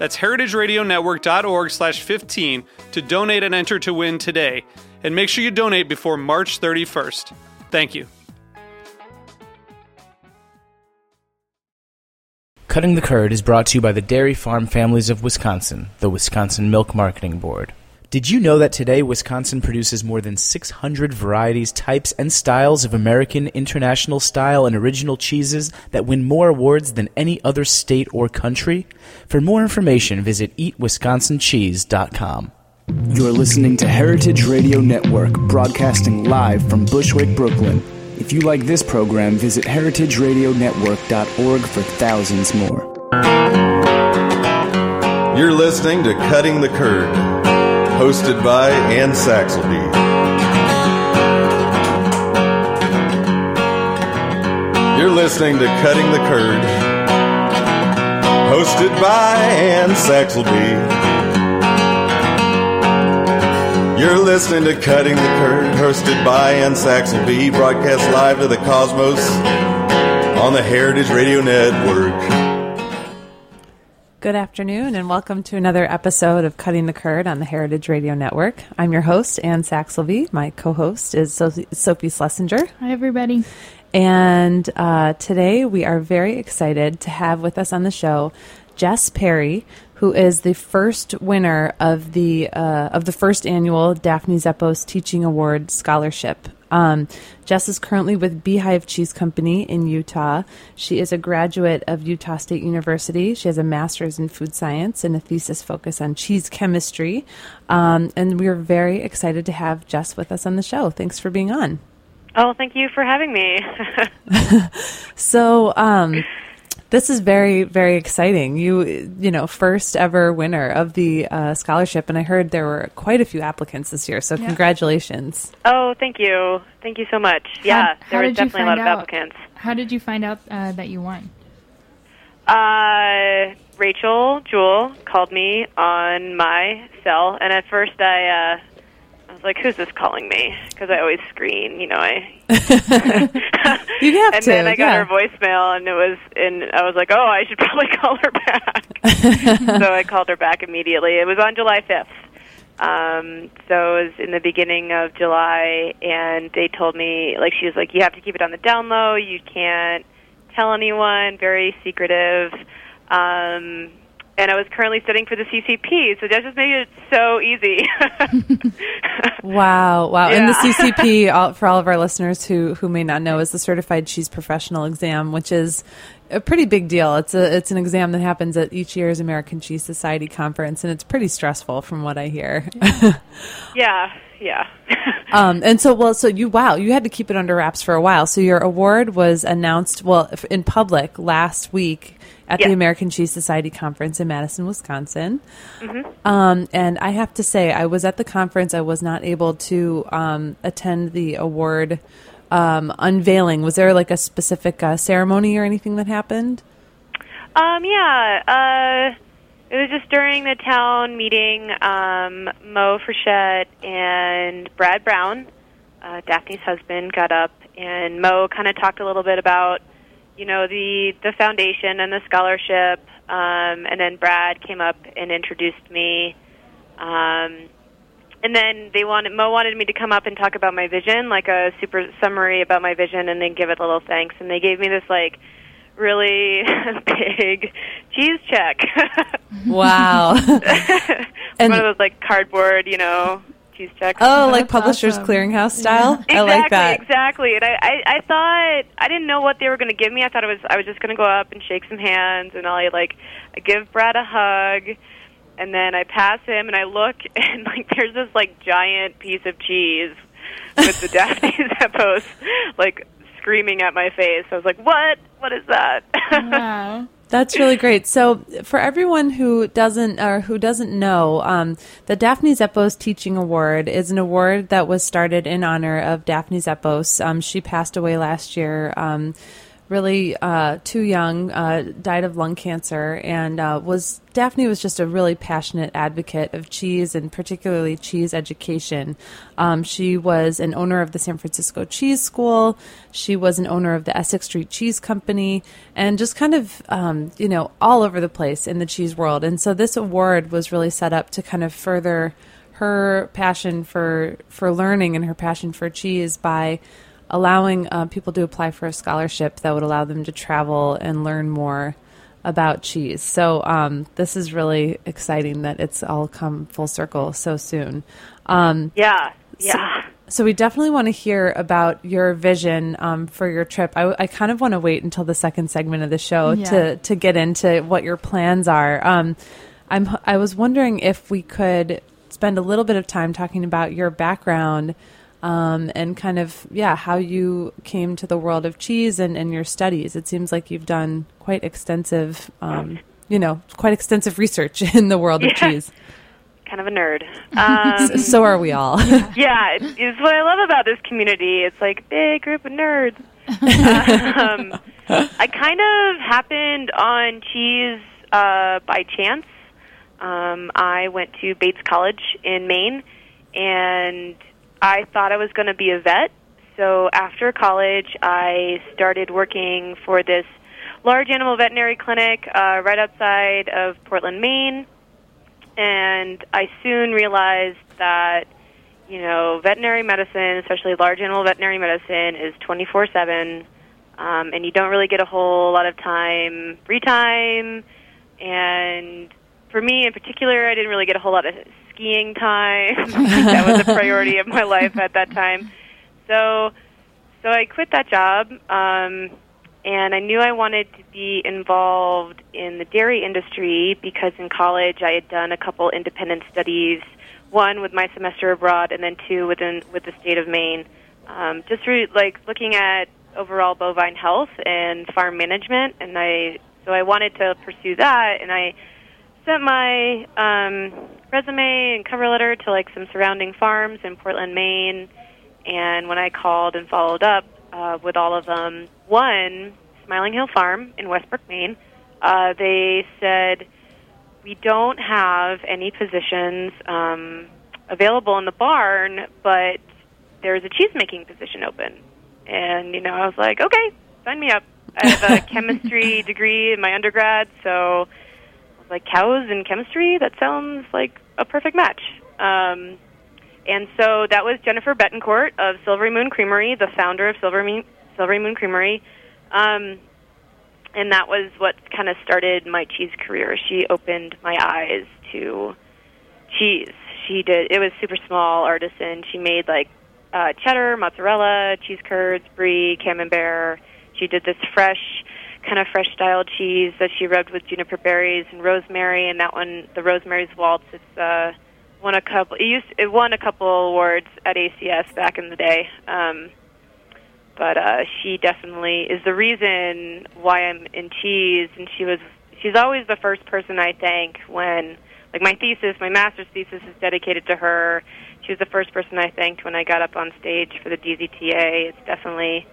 That's heritageradionetwork.org slash 15 to donate and enter to win today. And make sure you donate before March 31st. Thank you. Cutting the Curd is brought to you by the Dairy Farm Families of Wisconsin, the Wisconsin Milk Marketing Board. Did you know that today Wisconsin produces more than 600 varieties, types, and styles of American, international style, and original cheeses that win more awards than any other state or country? For more information, visit eatwisconsincheese.com. You're listening to Heritage Radio Network, broadcasting live from Bushwick, Brooklyn. If you like this program, visit heritageradionetwork.org for thousands more. You're listening to Cutting the Curd, hosted by Anne Saxelby. You're listening to Cutting the Curd, hosted by Anne Saxelby. You're listening to Cutting the Curd, hosted by Anne Saxelby, broadcast live to the cosmos on the Heritage Radio Network. Good afternoon, and welcome to another episode of Cutting the Curd on the Heritage Radio Network. I'm your host, Anne Saxelby. My co host is Sophie, Sophie Slessinger. Hi, everybody. And uh, today we are very excited to have with us on the show Jess Perrie, who is the first winner of the uh, of the first annual Daphne Zepos Teaching Award scholarship. Um, Jess is currently with Beehive Cheese Company in Utah. She is a graduate of Utah State University. She has a master's in food science and a thesis focus on cheese chemistry. Um, and we're very excited to have Jess with us on the show. Thanks for being on. Oh, thank you for having me. so, um, this is very, very exciting. You, you know, first ever winner of the uh, scholarship, and I heard there were quite a few applicants this year. So Yeah. congratulations. oh, thank you. Thank you so much. Yeah, how there was definitely a lot find of applicants. How did you find out uh, that you won? Uh, Rachel Jewel called me on my cell, and at first I, uh, I was like, "Who's this calling me?" Because I always screen, you know. I You have and to. then I got yeah. her voicemail, and it was, and I was like, "Oh, I should probably call her back." so I called her back immediately. It was on July fifth. Um, so it was in the beginning of July, and they told me, like, she was like, "You have to keep it on the down low. You can't tell anyone. Very secretive." Um, and I was currently studying for the CCP, so that just made it so easy. Wow, wow. And the CCP, all, for all of our listeners who, who may not know, is the Certified Cheese Professional Exam, which is a pretty big deal. It's a it's an exam that happens at each year's American Cheese Society conference, and it's pretty stressful from what I hear. yeah, yeah. um, and so, well, so you wow, you had to keep it under wraps for a while. So your award was announced well in public last week at the American Cheese Society conference in Madison, Wisconsin. Mm-hmm. Um, and I have to say, I was at the conference. I was not able to um, attend the award um, unveiling. Was there like a specific uh, ceremony or anything that happened? Um, yeah, uh, it was just during the town meeting. Um, Mo Frechette and Brad Brown, uh, Daphne's husband, got up, and Mo kind of talked a little bit about, you know, the the foundation and the scholarship. Um, and then Brad came up and introduced me. Um, and then they wanted Mo wanted me to come up and talk about my vision, like a super summary about my vision, and then give it a little thanks. And they gave me this like really big cheese check. Wow. One of those like cardboard, you know, cheese checks. Oh, like That's Publishers awesome. Clearinghouse style. Exactly, I like that. exactly. And I, I, I thought I didn't know what they were going to give me. I thought it was I was just going to go up and shake some hands, and I like I give Brad a hug, and then I pass him, and I look, and like there's this like giant piece of cheese with the Daphne Zepos like screaming at my face. I was like, "What? What is that?" Wow. That's really great. So, for everyone who doesn't or who doesn't know, um, the Daphne Zepos Teaching Award is an award that was started in honor of Daphne Zepos. Um, she passed away last year. Um, really uh, too young, uh, died of lung cancer, and uh, was Daphne was just a really passionate advocate of cheese and particularly cheese education. Um, she was an owner of the San Francisco Cheese School. She was an owner of the Essex Street Cheese Company, and just kind of um, you know all over the place in the cheese world. And so this award was really set up to kind of further her passion for for learning and her passion for cheese by allowing uh, people to apply for a scholarship that would allow them to travel and learn more about cheese. So um, this is really exciting that it's all come full circle so soon. Um, yeah, yeah. so we definitely want to hear about your vision um, for your trip. I, I kind of want to wait until the second segment of the show Yeah. to to get into what your plans are. Um, I'm I was wondering if we could spend a little bit of time talking about your background um, and kind of yeah how you came to the world of cheese and, and your studies. It seems like you've done quite extensive. Um, you know, quite extensive research in the world of cheese. Kind of a nerd. Um, So are we all. yeah, it's, it's what I love about this community. It's like a big group of nerds. um, I kind of happened on cheese uh, by chance. Um, I went to Bates College in Maine, and I thought I was going to be a vet. So after college, I started working for this large animal veterinary clinic uh, right outside of Portland, Maine. And I soon realized that you know veterinary medicine, especially large animal veterinary medicine, is twenty four seven, um, and you don't really get a whole lot of time, free time, and for me in particular, I didn't really get a whole lot of skiing time. that was a priority of my life at that time. So, so I quit that job. Um, and I knew I wanted to be involved in the dairy industry because in college I had done a couple independent studies, one with my semester abroad, and then two within with the state of Maine, um, just re- like looking at overall bovine health and farm management. And I so I wanted to pursue that, and I sent my um, resume and cover letter to like some surrounding farms in Portland, Maine. And when I called and followed up uh, with all of them, one, Smiling Hill Farm in Westbrook, Maine, uh, they said, We don't have any positions um, available in the barn, but there's a cheese making position open. And, you know, I was like, Okay, sign me up. I have a chemistry degree in my undergrad, so like, Cows and chemistry? That sounds like a perfect match. Um, and so that was Jennifer Betancourt of Silvery Moon Creamery, the founder of Silvery Moon, Silvery Moon Creamery. Um, and that was what kind of started my cheese career. She opened my eyes to cheese. She did, it was super small, artisan. She made like uh, cheddar, mozzarella, cheese curds, brie, camembert. She did this fresh, kind of fresh style cheese that she rubbed with juniper berries and rosemary. And that one, the Rosemary's Waltz, it's uh, won a couple. It used it won a couple awards at ACS back in the day. Um, but uh, she definitely is the reason why I'm in cheese, and she was she's always the first person I thank when like my thesis, my master's thesis is dedicated to her. She was the first person I thanked when I got up on stage for the DZTA. It's definitely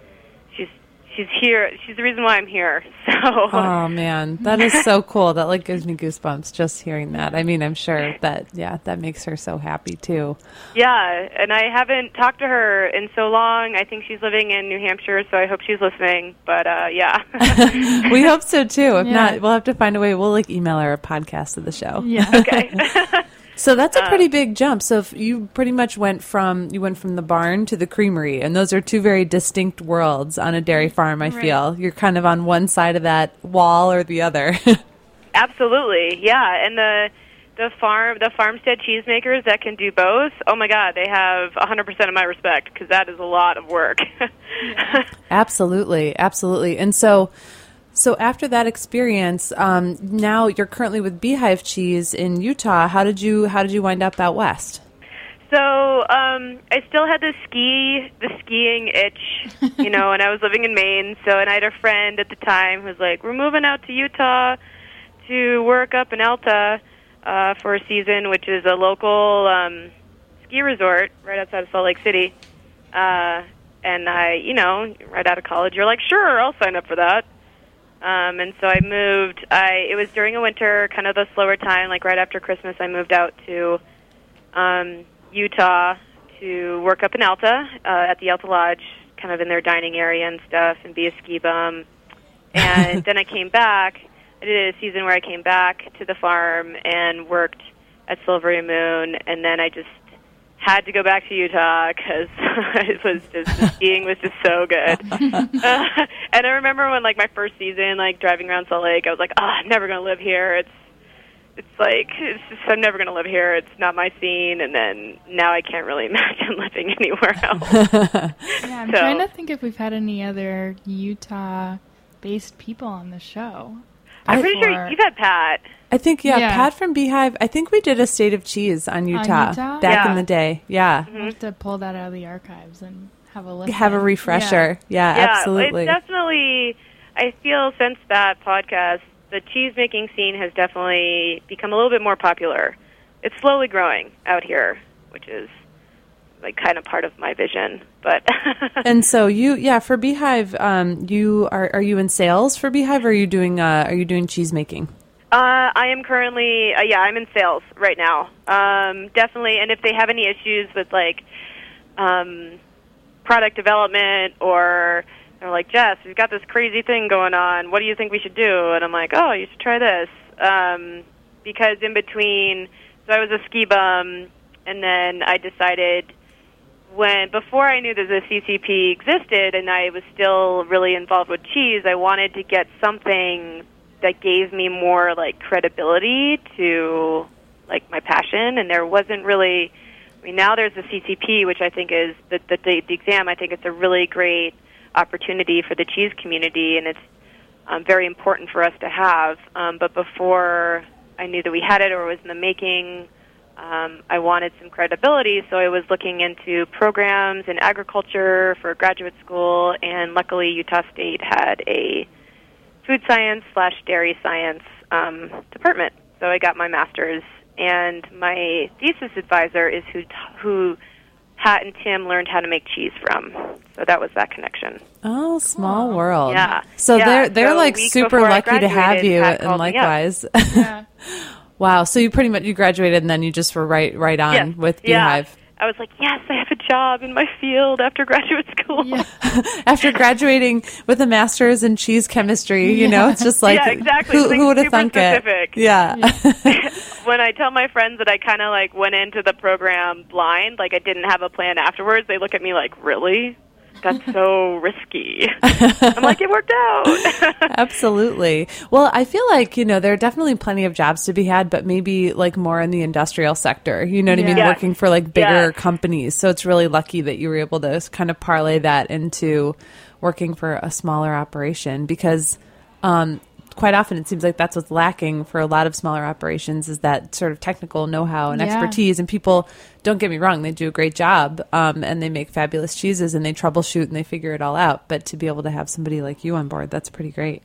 she's she's here. She's the reason why I'm here. So Oh man, that is so cool. That like gives me goosebumps just hearing that. I mean, I'm sure that yeah, that makes her so happy too. Yeah, and I haven't talked to her in so long. I think she's living in New Hampshire, so I hope she's listening. But uh, yeah, we hope so too. If Yeah. not, we'll have to find a way. We'll like email her a podcast of the show. Yeah. okay. So that's a pretty um, big jump. So you pretty much went from you went from the barn to the creamery, and those are two very distinct worlds on a dairy farm. I Right. feel you're kind of on one side of that wall or the other. Absolutely, yeah. And the the farm the farmstead cheesemakers that can do both. Oh my God, they have 100% of my respect because that is a lot of work. Absolutely, absolutely. And so, so after that experience, um, now you're currently with Beehive Cheese in Utah. How did you How did you wind up out west? So um, I still had the ski, the skiing itch, you know, and I was living in Maine. So and I had a friend at the time who was like, "We're moving out to Utah to work up in Alta uh, for a season, which is a local um, ski resort right outside of Salt Lake City." Uh, and I, you know, right out of college, you're like, "Sure, I'll sign up for that." Um, and so I moved. I it was during a winter, kind of the slower time, like right after Christmas. I moved out to. Um, Utah to work up in Alta uh, at the Alta Lodge, kind of in their dining area and stuff, and be a ski bum. And then I came back. I did a season where I came back to the farm and worked at Silvery Moon, and then I just had to go back to Utah because it was just the skiing was just so good. Uh, and I remember when like my first season, like driving around Salt Lake, I was like, "Oh, I'm never gonna live here. It's it's like it's just, I'm never going to live here. It's not my scene. And then now I can't really imagine living anywhere else. Yeah, I'm So- trying to think if we've had any other Utah-based people on the show. I'm pretty sure you've had Pat. I think yeah, Yeah. Pat from Beehive. I think we did a state of cheese on Utah, Utah? back Yeah. in the day. Yeah, We'll have to pull that out of the archives and have a listen. have a refresher. Yeah, yeah, absolutely. It's definitely. I feel since that podcast, the cheese making scene has definitely become a little bit more popular. It's slowly growing out here, which is like kind of part of my vision. But and so you, yeah, for Beehive, um, you are are you in sales for Beehive? Or are you doing uh, are you doing cheese making? Uh, I am currently, uh, yeah, I'm in sales right now. Um, definitely, and if they have any issues with like um, product development or they're like, Jess, we've got this crazy thing going on. What do you think we should do? And I'm like, oh, you should try this. Um, because in between, so I was a ski bum, and then I decided when before I knew that the CCP existed and I was still really involved with cheese, I wanted to get something that gave me more like credibility to like my passion. And there wasn't really I mean now there's the CCP which I think is the the, the, the exam I think it's a really great opportunity for the cheese community. And it's um, very important for us to have. Um, but before I knew that we had it or was in the making um, I wanted some credibility, so I was looking into programs in agriculture for graduate school, and luckily Utah State had a food science slash dairy science um, department. So I got my master's, and my thesis advisor is who t- who Pat and Tim learned how to make cheese from. So that was that connection. Oh, small world. Yeah. So Yeah, they're they're so like super lucky to have you, Pat and called me up. likewise. Yeah. wow. So you pretty much you graduated and then you just were right right on Yes. with yeah. I was like, yes, I have a job in my field after graduate school. Yeah. After graduating with a master's in cheese chemistry, you know, it's just like Yeah, exactly. who, who would have thunk specific. it? Yeah. when I tell my friends that I kind of like went into the program blind, like I didn't have a plan afterwards, they look at me like, "Really? That's so risky." I'm like, "It worked out." Absolutely. Well, I feel like, you know, there are definitely plenty of jobs to be had, but maybe like more in the industrial sector. You know what I mean? Yes. Working for like bigger Yes. companies. So it's really lucky that you were able to kind of parlay that into working for a smaller operation because um, quite often it seems like that's what's lacking for a lot of smaller operations is that sort of technical know-how and Yeah. expertise and people don't get me wrong they do a great job um, and they make fabulous cheeses and they troubleshoot and they figure it all out but to be able to have somebody like you on board that's pretty great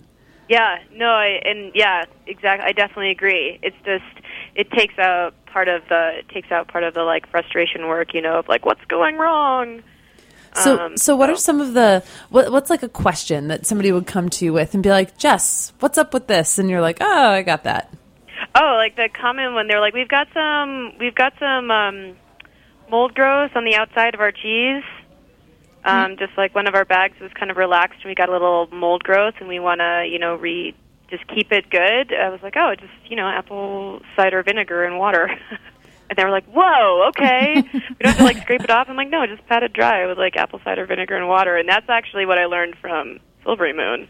yeah, no, I and yeah, exactly. I definitely agree. It's just it takes out part of the it takes out part of the like frustration work, you know, of like what's going wrong. So, Um, so what are some of the what, what's like a question that somebody would come to you with and be like, Jess, what's up with this? And you're like, oh, I got that. Oh, like the common one. They're like, we've got some, we've got some um, mold growth on the outside of our cheese. Um, Just like one of our bags was kind of relaxed, and we got a little mold growth, and we want to, you know, re just keep it good. I was like, oh, just you know, apple cider vinegar and water. and they were like, whoa, okay. we don't have to like scrape it off. I'm like, no, just pat it dry with like apple cider vinegar and water. And that's actually what I learned from Silvery Moon.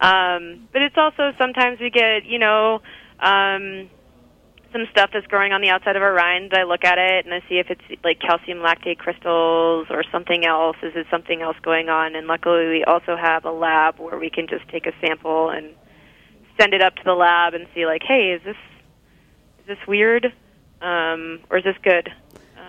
Um, but it's also sometimes we get, you know, um, some stuff that's growing on the outside of our rind. I look at it and I see if it's like calcium lactate crystals or something else. Is it something else going on? And luckily, we also have a lab where we can just take a sample and send it up to the lab and see like, hey, is this is this weird um, or is this good?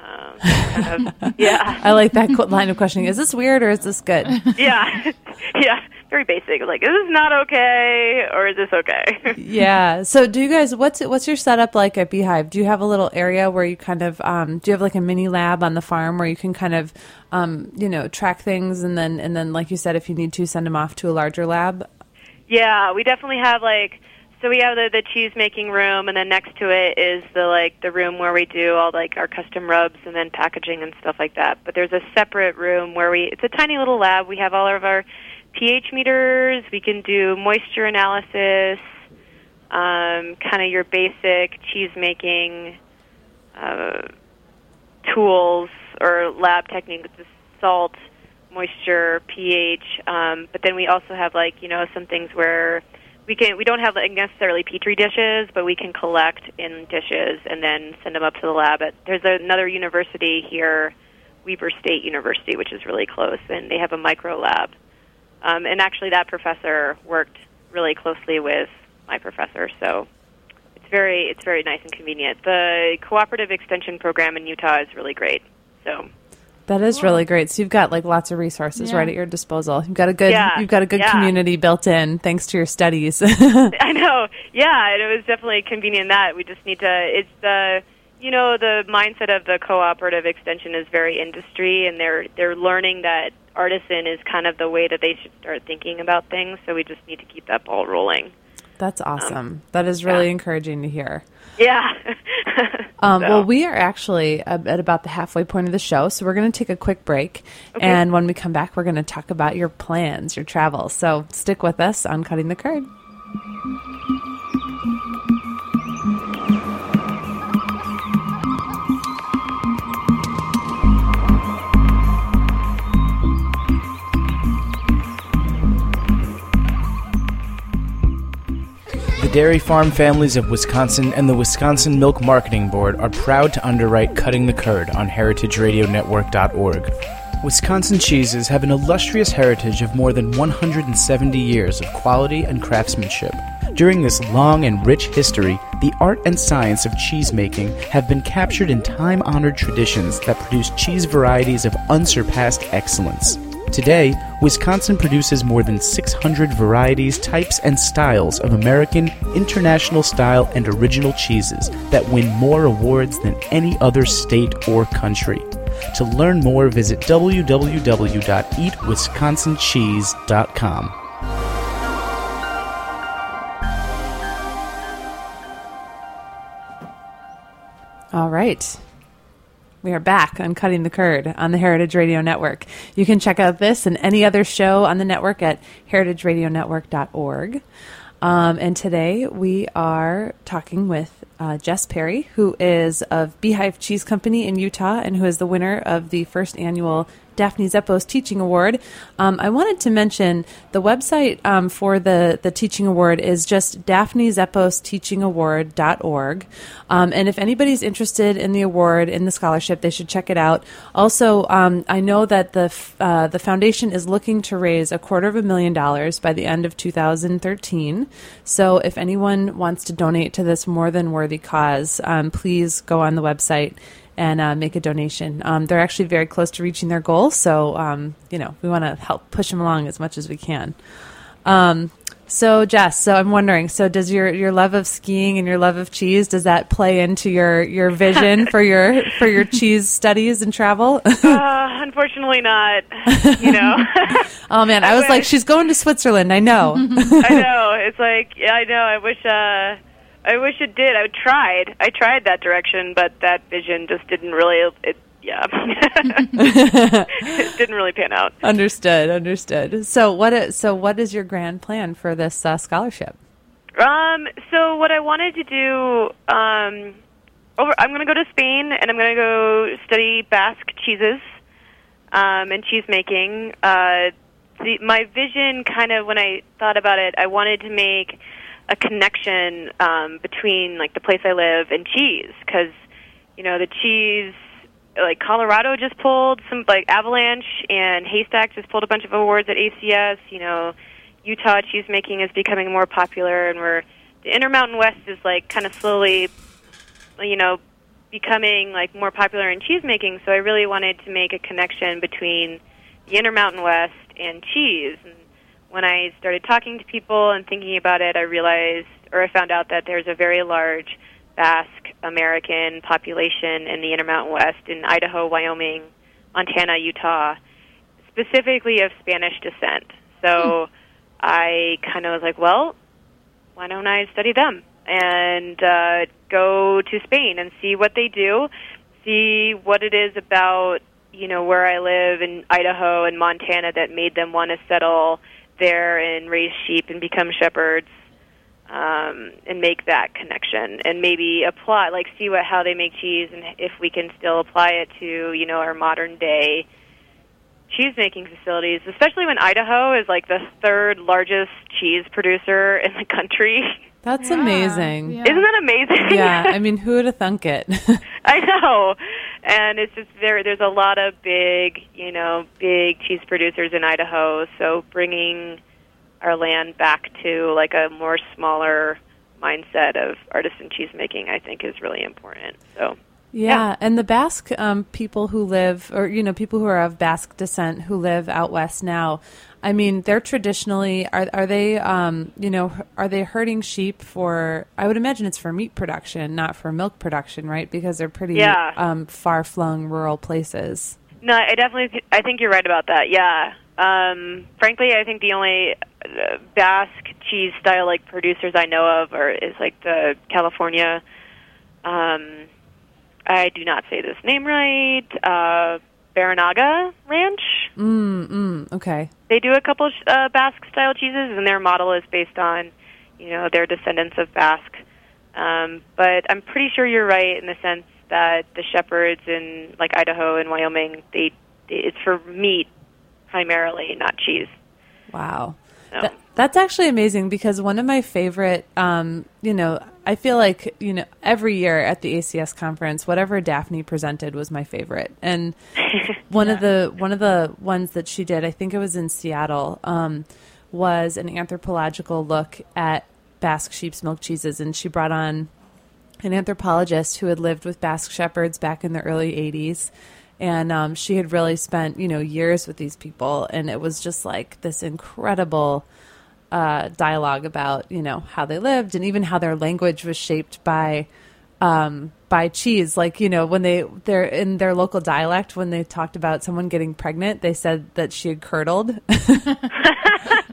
Um, kind of, yeah, I like that qu- line of questioning. Is this weird or is this good? yeah, yeah. Very basic. Like, is this not okay or is this okay? yeah. So, do you guys what's what's your setup like at Beehive? Do you have a little area where you kind of um, do you have like a mini lab on the farm where you can kind of um, you know track things and then and then like you said, if you need to, send them off to a larger lab? Yeah, we definitely have like so we have the the cheese making room, and then next to it is the like the room where we do all like our custom rubs and then packaging and stuff like that. But there's a separate room where we it's a tiny little lab. We have all of our pH meters. We can do moisture analysis, um, kind of your basic cheese making uh, tools or lab techniques, salt, moisture, pH. Um, but then we also have like you know some things where we can we don't have like necessarily petri dishes, but we can collect in dishes and then send them up to the lab. At, there's another university here, Weber State University, which is really close, and they have a micro lab. Um, and actually, that professor worked really closely with my professor, so it's very it's very nice and convenient. The cooperative extension program in Utah is really great. So That is really great. So you've got like lots of resources Yeah. right at your disposal. You've got a good Yeah, you've got a good yeah. community built in thanks to your studies. I know. Yeah, and it was definitely convenient that we just need to. It's the you know the mindset of the cooperative extension is very industry, and they're they're learning that artisan is kind of the way that they should start thinking about things. So we just need to keep that ball rolling. That's awesome. Um, that is really encouraging to hear. Yeah. Um, So- Well, we are actually at about the halfway point of the show, so we're going to take a quick break. And when we come back, we're going to talk about your plans, your travels. So stick with us on Cutting the Curd. Dairy farm families of Wisconsin and the Wisconsin Milk Marketing Board are proud to underwrite Cutting the Curd on heritageradionetwork.org. Wisconsin cheeses have an illustrious heritage of more than 170 years of quality and craftsmanship. During this long and rich history, the art and science of cheese making have been captured in time honored traditions that produce cheese varieties of unsurpassed excellence. Today, Wisconsin produces more than 600 varieties, types, and styles of American, international style, and original cheeses that win more awards than any other state or country. To learn more, visit www.eatwisconsincheese.com. All right. We are back on Cutting the Curd on the Heritage Radio Network. You can check out this and any other show on the network at heritageradionetwork.org. Um, and today we are talking with uh, Jess Perrie, who is of Beehive Cheese Company in Utah and who is the winner of the first annual Daphne Zepos Teaching Award. Um, I wanted to mention the website um, for the, the teaching award is just daphnezepos.teachingaward.org. Um, and if anybody's interested in the award, in the scholarship, they should check it out. Also, um, I know that the, f- uh, the foundation is looking to raise a quarter of a million dollars by the end of 2013. So if anyone wants to donate to this more than worthy cause, um, please go on the website and uh, make a donation. Um, they're actually very close to reaching their goal, so um, you know we want to help push them along as much as we can. Um, so Jess, so I'm wondering, so does your your love of skiing and your love of cheese does that play into your your vision for your for your cheese studies and travel? uh, unfortunately, not. You know. oh man, I was like, she's going to Switzerland. I know. I know. It's like yeah, I know. I wish. Uh, I wish it did. I tried. I tried that direction, but that vision just didn't really. It yeah, it didn't really pan out. understood, understood. So what? So what is your grand plan for this uh, scholarship? Um. So what I wanted to do. Um. Over. I'm going to go to Spain, and I'm going to go study Basque cheeses, um, and cheese making. Uh, the, my vision, kind of, when I thought about it, I wanted to make a connection um, between like the place I live and cheese because you know the cheese like Colorado just pulled some like Avalanche and Haystack just pulled a bunch of awards at ACS. You know, Utah cheese making is becoming more popular, and we're the Intermountain West is like kind of slowly, you know, becoming like more popular in cheese making. So I really wanted to make a connection between the Intermountain West and cheese. And when I started talking to people and thinking about it, I realized, or I found out that there's a very large Basque American population in the Intermountain West in Idaho, Wyoming, Montana, Utah, specifically of Spanish descent. So I kind of was like, well, why don't I study them and uh, go to Spain and see what they do, see what it is about you know where I live in Idaho and Montana that made them want to settle there and raise sheep and become shepherds um, and make that connection and maybe apply like see what how they make cheese and if we can still apply it to you know our modern day cheese making facilities especially when Idaho is like the third largest cheese producer in the country That's Yeah, amazing. yeah. isn't that amazing Yeah, I mean, who would have thunk it? I know. And it's just there there's a lot of big, you know, big cheese producers in Idaho, so bringing our land back to like a more smaller mindset of artisan cheese making I think is really important. So Yeah, and the Basque um, people who live, or you know, people who are of Basque descent who live out west now. I mean, they're traditionally are are they, um, you know, are they herding sheep for? I would imagine it's for meat production, not for milk production, right? Because they're pretty Yeah. um, far flung rural places. No, I definitely. I think you're right about that. Yeah. Um, frankly, I think the only uh, Basque cheese style like producers I know of are is like the California. Um, I do not say this name right. Uh, Barinaga Ranch. Mm, mm, okay. They do a couple uh, Basque style cheeses, and their model is based on, you know, their descendants of Basque. Um, but I'm pretty sure you're right in the sense that the shepherds in like Idaho and Wyoming, they, they it's for meat primarily, not cheese. Wow. So. That, that's actually amazing because one of my favorite, um, you know, I feel like, you know, every year at the ACS conference, whatever Daphne presented was my favorite. And one of the one of the ones that she did, I think it was in Seattle, um, was an anthropological look at Basque sheep's milk cheeses, and she brought on an anthropologist who had lived with Basque shepherds back in the early 80s. And um, she had really spent, you know, years with these people. And it was just like this incredible uh, dialogue about, you know, how they lived and even how their language was shaped by um, by cheese. Like, you know, when they, they're in their local dialect, when they talked about someone getting pregnant, they said that she had curdled.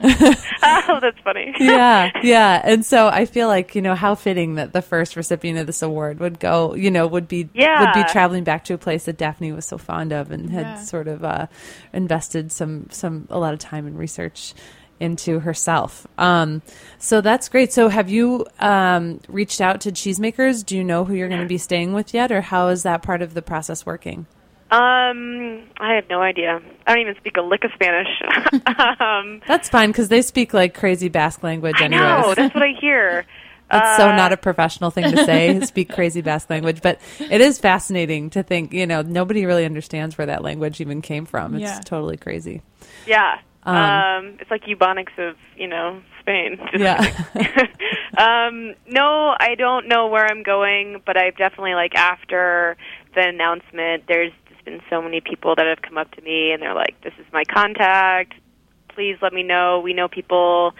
oh, that's funny. yeah, yeah. And so I feel like, you know, how fitting that the first recipient of this award would go, you know, would be yeah. would be traveling back to a place that Daphne was so fond of and had Yeah. sort of uh, invested some some a lot of time and research into herself. Um, so that's great. So have you um, reached out to cheesemakers? Do you know who you're going to be staying with yet, or how is that part of the process working? Um, I have no idea. I don't even speak a lick of Spanish. um, That's fine because they speak like crazy Basque language I know that's what I hear. That's so Uh, not a professional thing to say, speak crazy Basque language, but it is fascinating to think, you know, nobody really understands where that language even came from. It's Yeah. totally crazy. Yeah. Um, Um, it's like Ebonics of, you know, Spain. Yeah. um, no, I don't know where I'm going, but I've definitely like after the announcement, there's just been so many people that have come up to me and they're like, "This is my contact. Please let me know. We know people."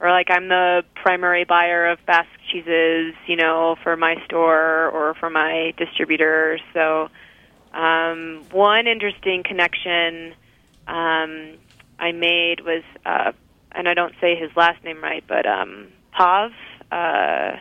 Or like I'm the primary buyer of Basque cheeses, you know, for my store or for my distributor. So, um, one interesting connection um, I made was, uh, and I don't say his last name right, but um, Pav uh,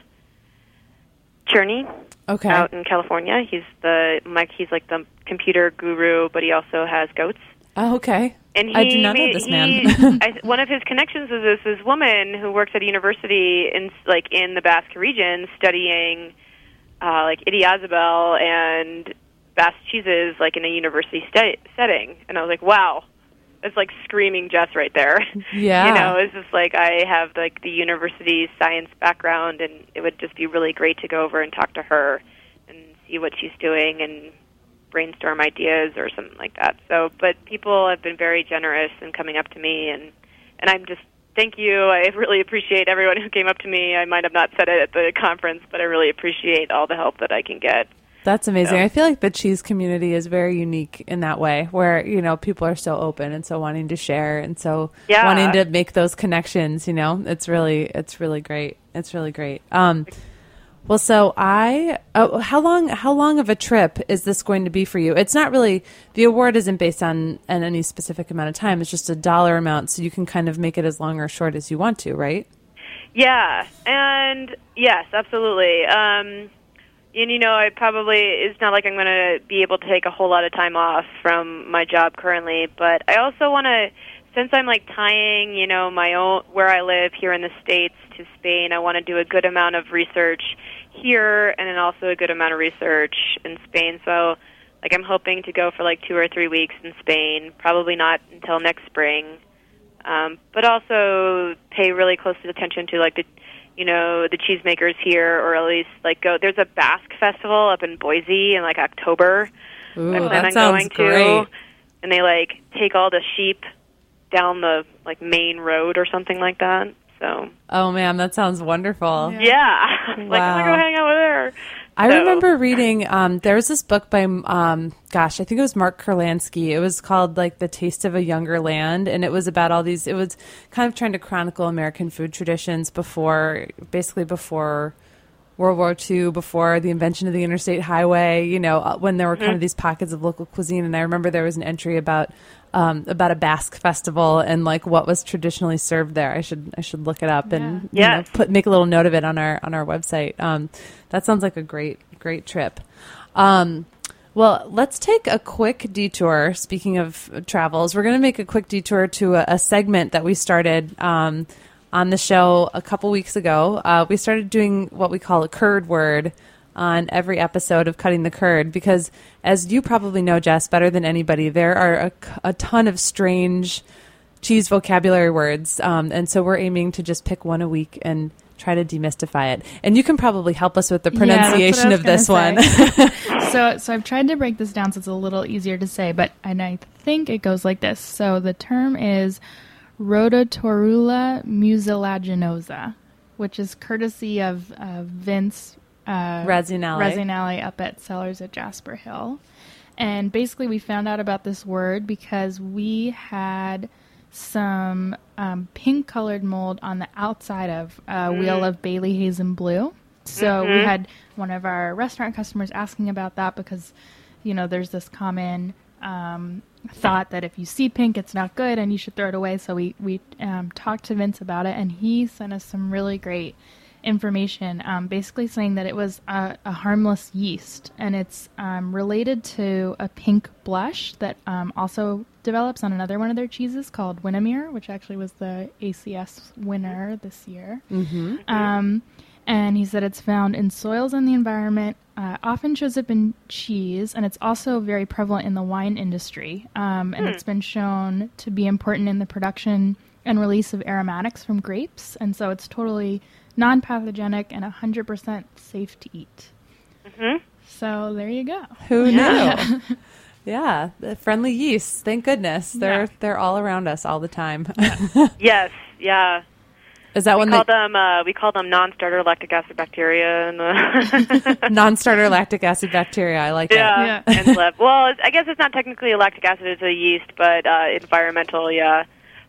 Cherney Okay. out in California. He's the Mike. He's like the computer guru, but he also has goats. Oh, okay. And he I do not know this he- man. I, one of his connections is this this woman who works at a university in like in the Basque region studying uh, like Idiazabal and Basque cheeses like in a university sta setting. And I was like, wow, it's like screaming Jess right there. Yeah. you know, it's just like I have like the university science background, and it would just be really great to go over and talk to her and see what she's doing and brainstorm ideas or something like that. So, but people have been very generous in coming up to me, and and I'm just thank you. I really appreciate everyone who came up to me. I might have not said it at the conference, but I really appreciate all the help that I can get. That's amazing. Yeah. I feel like the cheese community is very unique in that way, where you know people are so open and so wanting to share and so Yeah. wanting to make those connections. You know, it's really it's really great. It's really great. Um, well, so I oh, how long how long of a trip is this going to be for you? It's not really the award isn't based on on any specific amount of time. It's just a dollar amount, so you can kind of make it as long or short as you want to, right? Yeah, and yes, absolutely. Um, and you know, I probably it's not like I'm going to be able to take a whole lot of time off from my job currently, but I also want to, since I'm like tying, you know, my own where I live here in the states to Spain. I want to do a good amount of research here, and then also a good amount of research in Spain. So, like, I'm hoping to go for like two or three weeks in Spain. Probably not until next spring um, but also pay really close attention to like the you know the cheesemakers here or at least like go there's a basque festival up in boise in like october. Ooh, i plan that on going great. to and they like take all the sheep down the like main road or something like that so. Oh man, that sounds wonderful. yeah, like i'm gonna go hang out with her I So- remember reading. Um, there was this book by, um, gosh, I think it was Mark Kurlansky. It was called like "The Taste of a Younger Land," and it was about all these. It was kind of trying to chronicle American food traditions before, basically before World War II, before the invention of the interstate highway. You know, uh, when there were kind of these pockets of local cuisine. And I remember there was an entry about um, about a Basque festival and like what was traditionally served there. I should I should look it up and you know, put make a little note of it on our on our website. Um, that sounds like a great great trip. Um, well, let's take a quick detour. Speaking of travels, we're going to make a quick detour to a, a segment that we started um, on the show a couple weeks ago. Uh, we started doing what we call a curd word on every episode of Cutting the Curd because, as you probably know, Jess, better than anybody, there are a, a ton of strange cheese vocabulary words. Um, and so we're aiming to just pick one a week and try to demystify it. And you can probably help us with the Yeah, that's what I pronunciation was of this gonna one. so, so I've tried to break this down so it's a little easier to say, but and I think it goes like this. So the term is Rhodotorula mucilaginosa, which is courtesy of uh, Vince uh, up at Cellars at Jasper Hill. And basically, we found out about this word because we had some um, pink colored mold on the outside of a wheel of Bayley Hazen Blue. So we had one of our restaurant customers asking about that because, you know, there's this common um, thought that if you see pink, it's not good and you should throw it away. So we we um, talked to Vince about it, and he sent us some really great information, um, basically saying that it was a, a harmless yeast, and it's um, related to a pink blush that um, also develops on another one of their cheeses called Winnimere, which actually was the ACS winner this year. Mm-hmm. And he said it's found in soils and the environment. Uh, often shows up in cheese, and it's also very prevalent in the wine industry. Um, and it's been shown to be important in the production and release of aromatics from grapes. And so it's totally non pathogenic and 100% safe to eat. So there you go. Who knew? yeah, the friendly yeasts. Thank goodness they're Yeah. they're all around us all the time. yes yeah Is that we one call that them uh, we call them non-starter lactic acid bacteria and uh, non-starter lactic acid bacteria? I like Yeah, Yeah. and slip. Well, I guess it's not technically a lactic acid; it's a yeast, but uh, environmental. Yeah,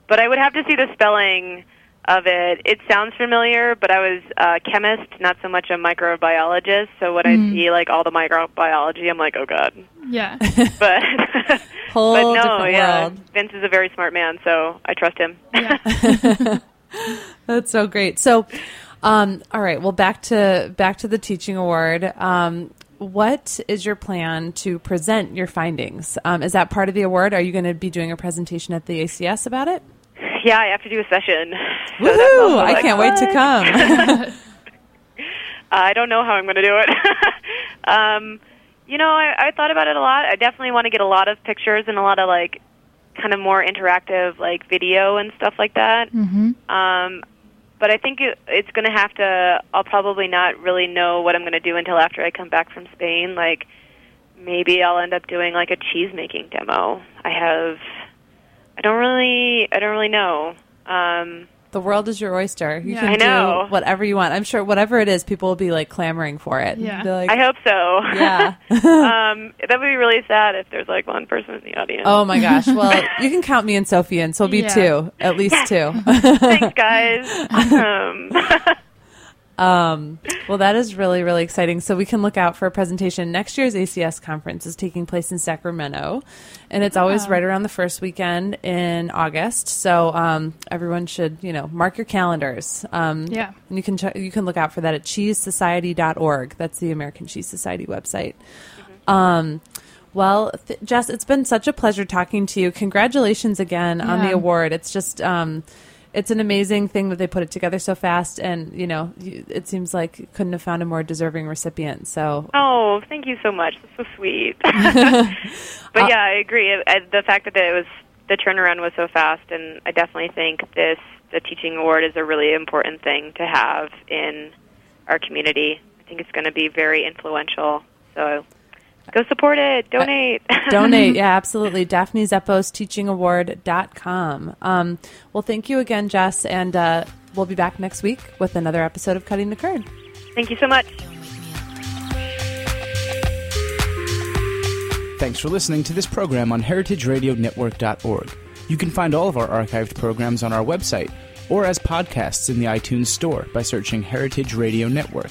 but I would have to see the spelling of it. It sounds familiar, but I was a chemist, not so much a microbiologist. So when I see like all the microbiology, I'm like, oh god. Yeah. But Whole but no, yeah, world. Vince is a very smart man, so I trust him. yeah. That's so great. So, um, all right. Well, back to back to the teaching award. Um, what is your plan to present your findings? Um, is that part of the award? Are you going to be doing a presentation at the ACS about it? yeah, I have to do a session. So that's I like, can't wait to what? come. I don't know how I'm going to do it. um, you know, I, I thought about it a lot. I definitely want to get a lot of pictures and a lot of like kind of more interactive, like video and stuff like that. hmm Um, but I think it, it's going to have to. I'll probably not really know what I'm going to do until after I come back from Spain. Like maybe I'll end up doing like a cheese making demo. I have. I don't really. I don't really know. Um, The world is your oyster. You Yeah. can I know. do whatever you want. I'm sure whatever it is, people will be like clamoring for it. Yeah. Like, I hope so. yeah. um, that would be really sad if there's like one person in the audience. oh my gosh. Well, you can count me and Sophie in, so it'll be Yeah. two, at least two. Thanks, guys. Um, Um, well, that is really, really exciting. So we can look out for a presentation. Next year's ACS conference is taking place in Sacramento, and it's always right around the first weekend in August. So um, everyone should, you know, mark your calendars. Um, Yeah. and you can ch- you can look out for that at cheesesociety.org. That's the American Cheese Society website. Um, well, th- Jess, it's been such a pleasure talking to you. Congratulations again on the award. It's just, um, it's an amazing thing that they put it together so fast, and you know, it seems like you couldn't have found a more deserving recipient. So, oh, thank you so much. That's so sweet. but Uh, yeah, I agree. I, the fact that it was the turnaround was so fast, and I definitely think this the teaching award is a really important thing to have in our community. I think it's going to be very influential. So go support it. Donate. donate, yeah, absolutely. Daphne Zepos teachingaward.com. Um, well, thank you again, Jess, and uh, we'll be back next week with another episode of Cutting the Curd. Thank you so much. Thanks for listening to this program on heritageradionetwork.org. You can find all of our archived programs on our website or as podcasts in the iTunes Store by searching Heritage Radio Network.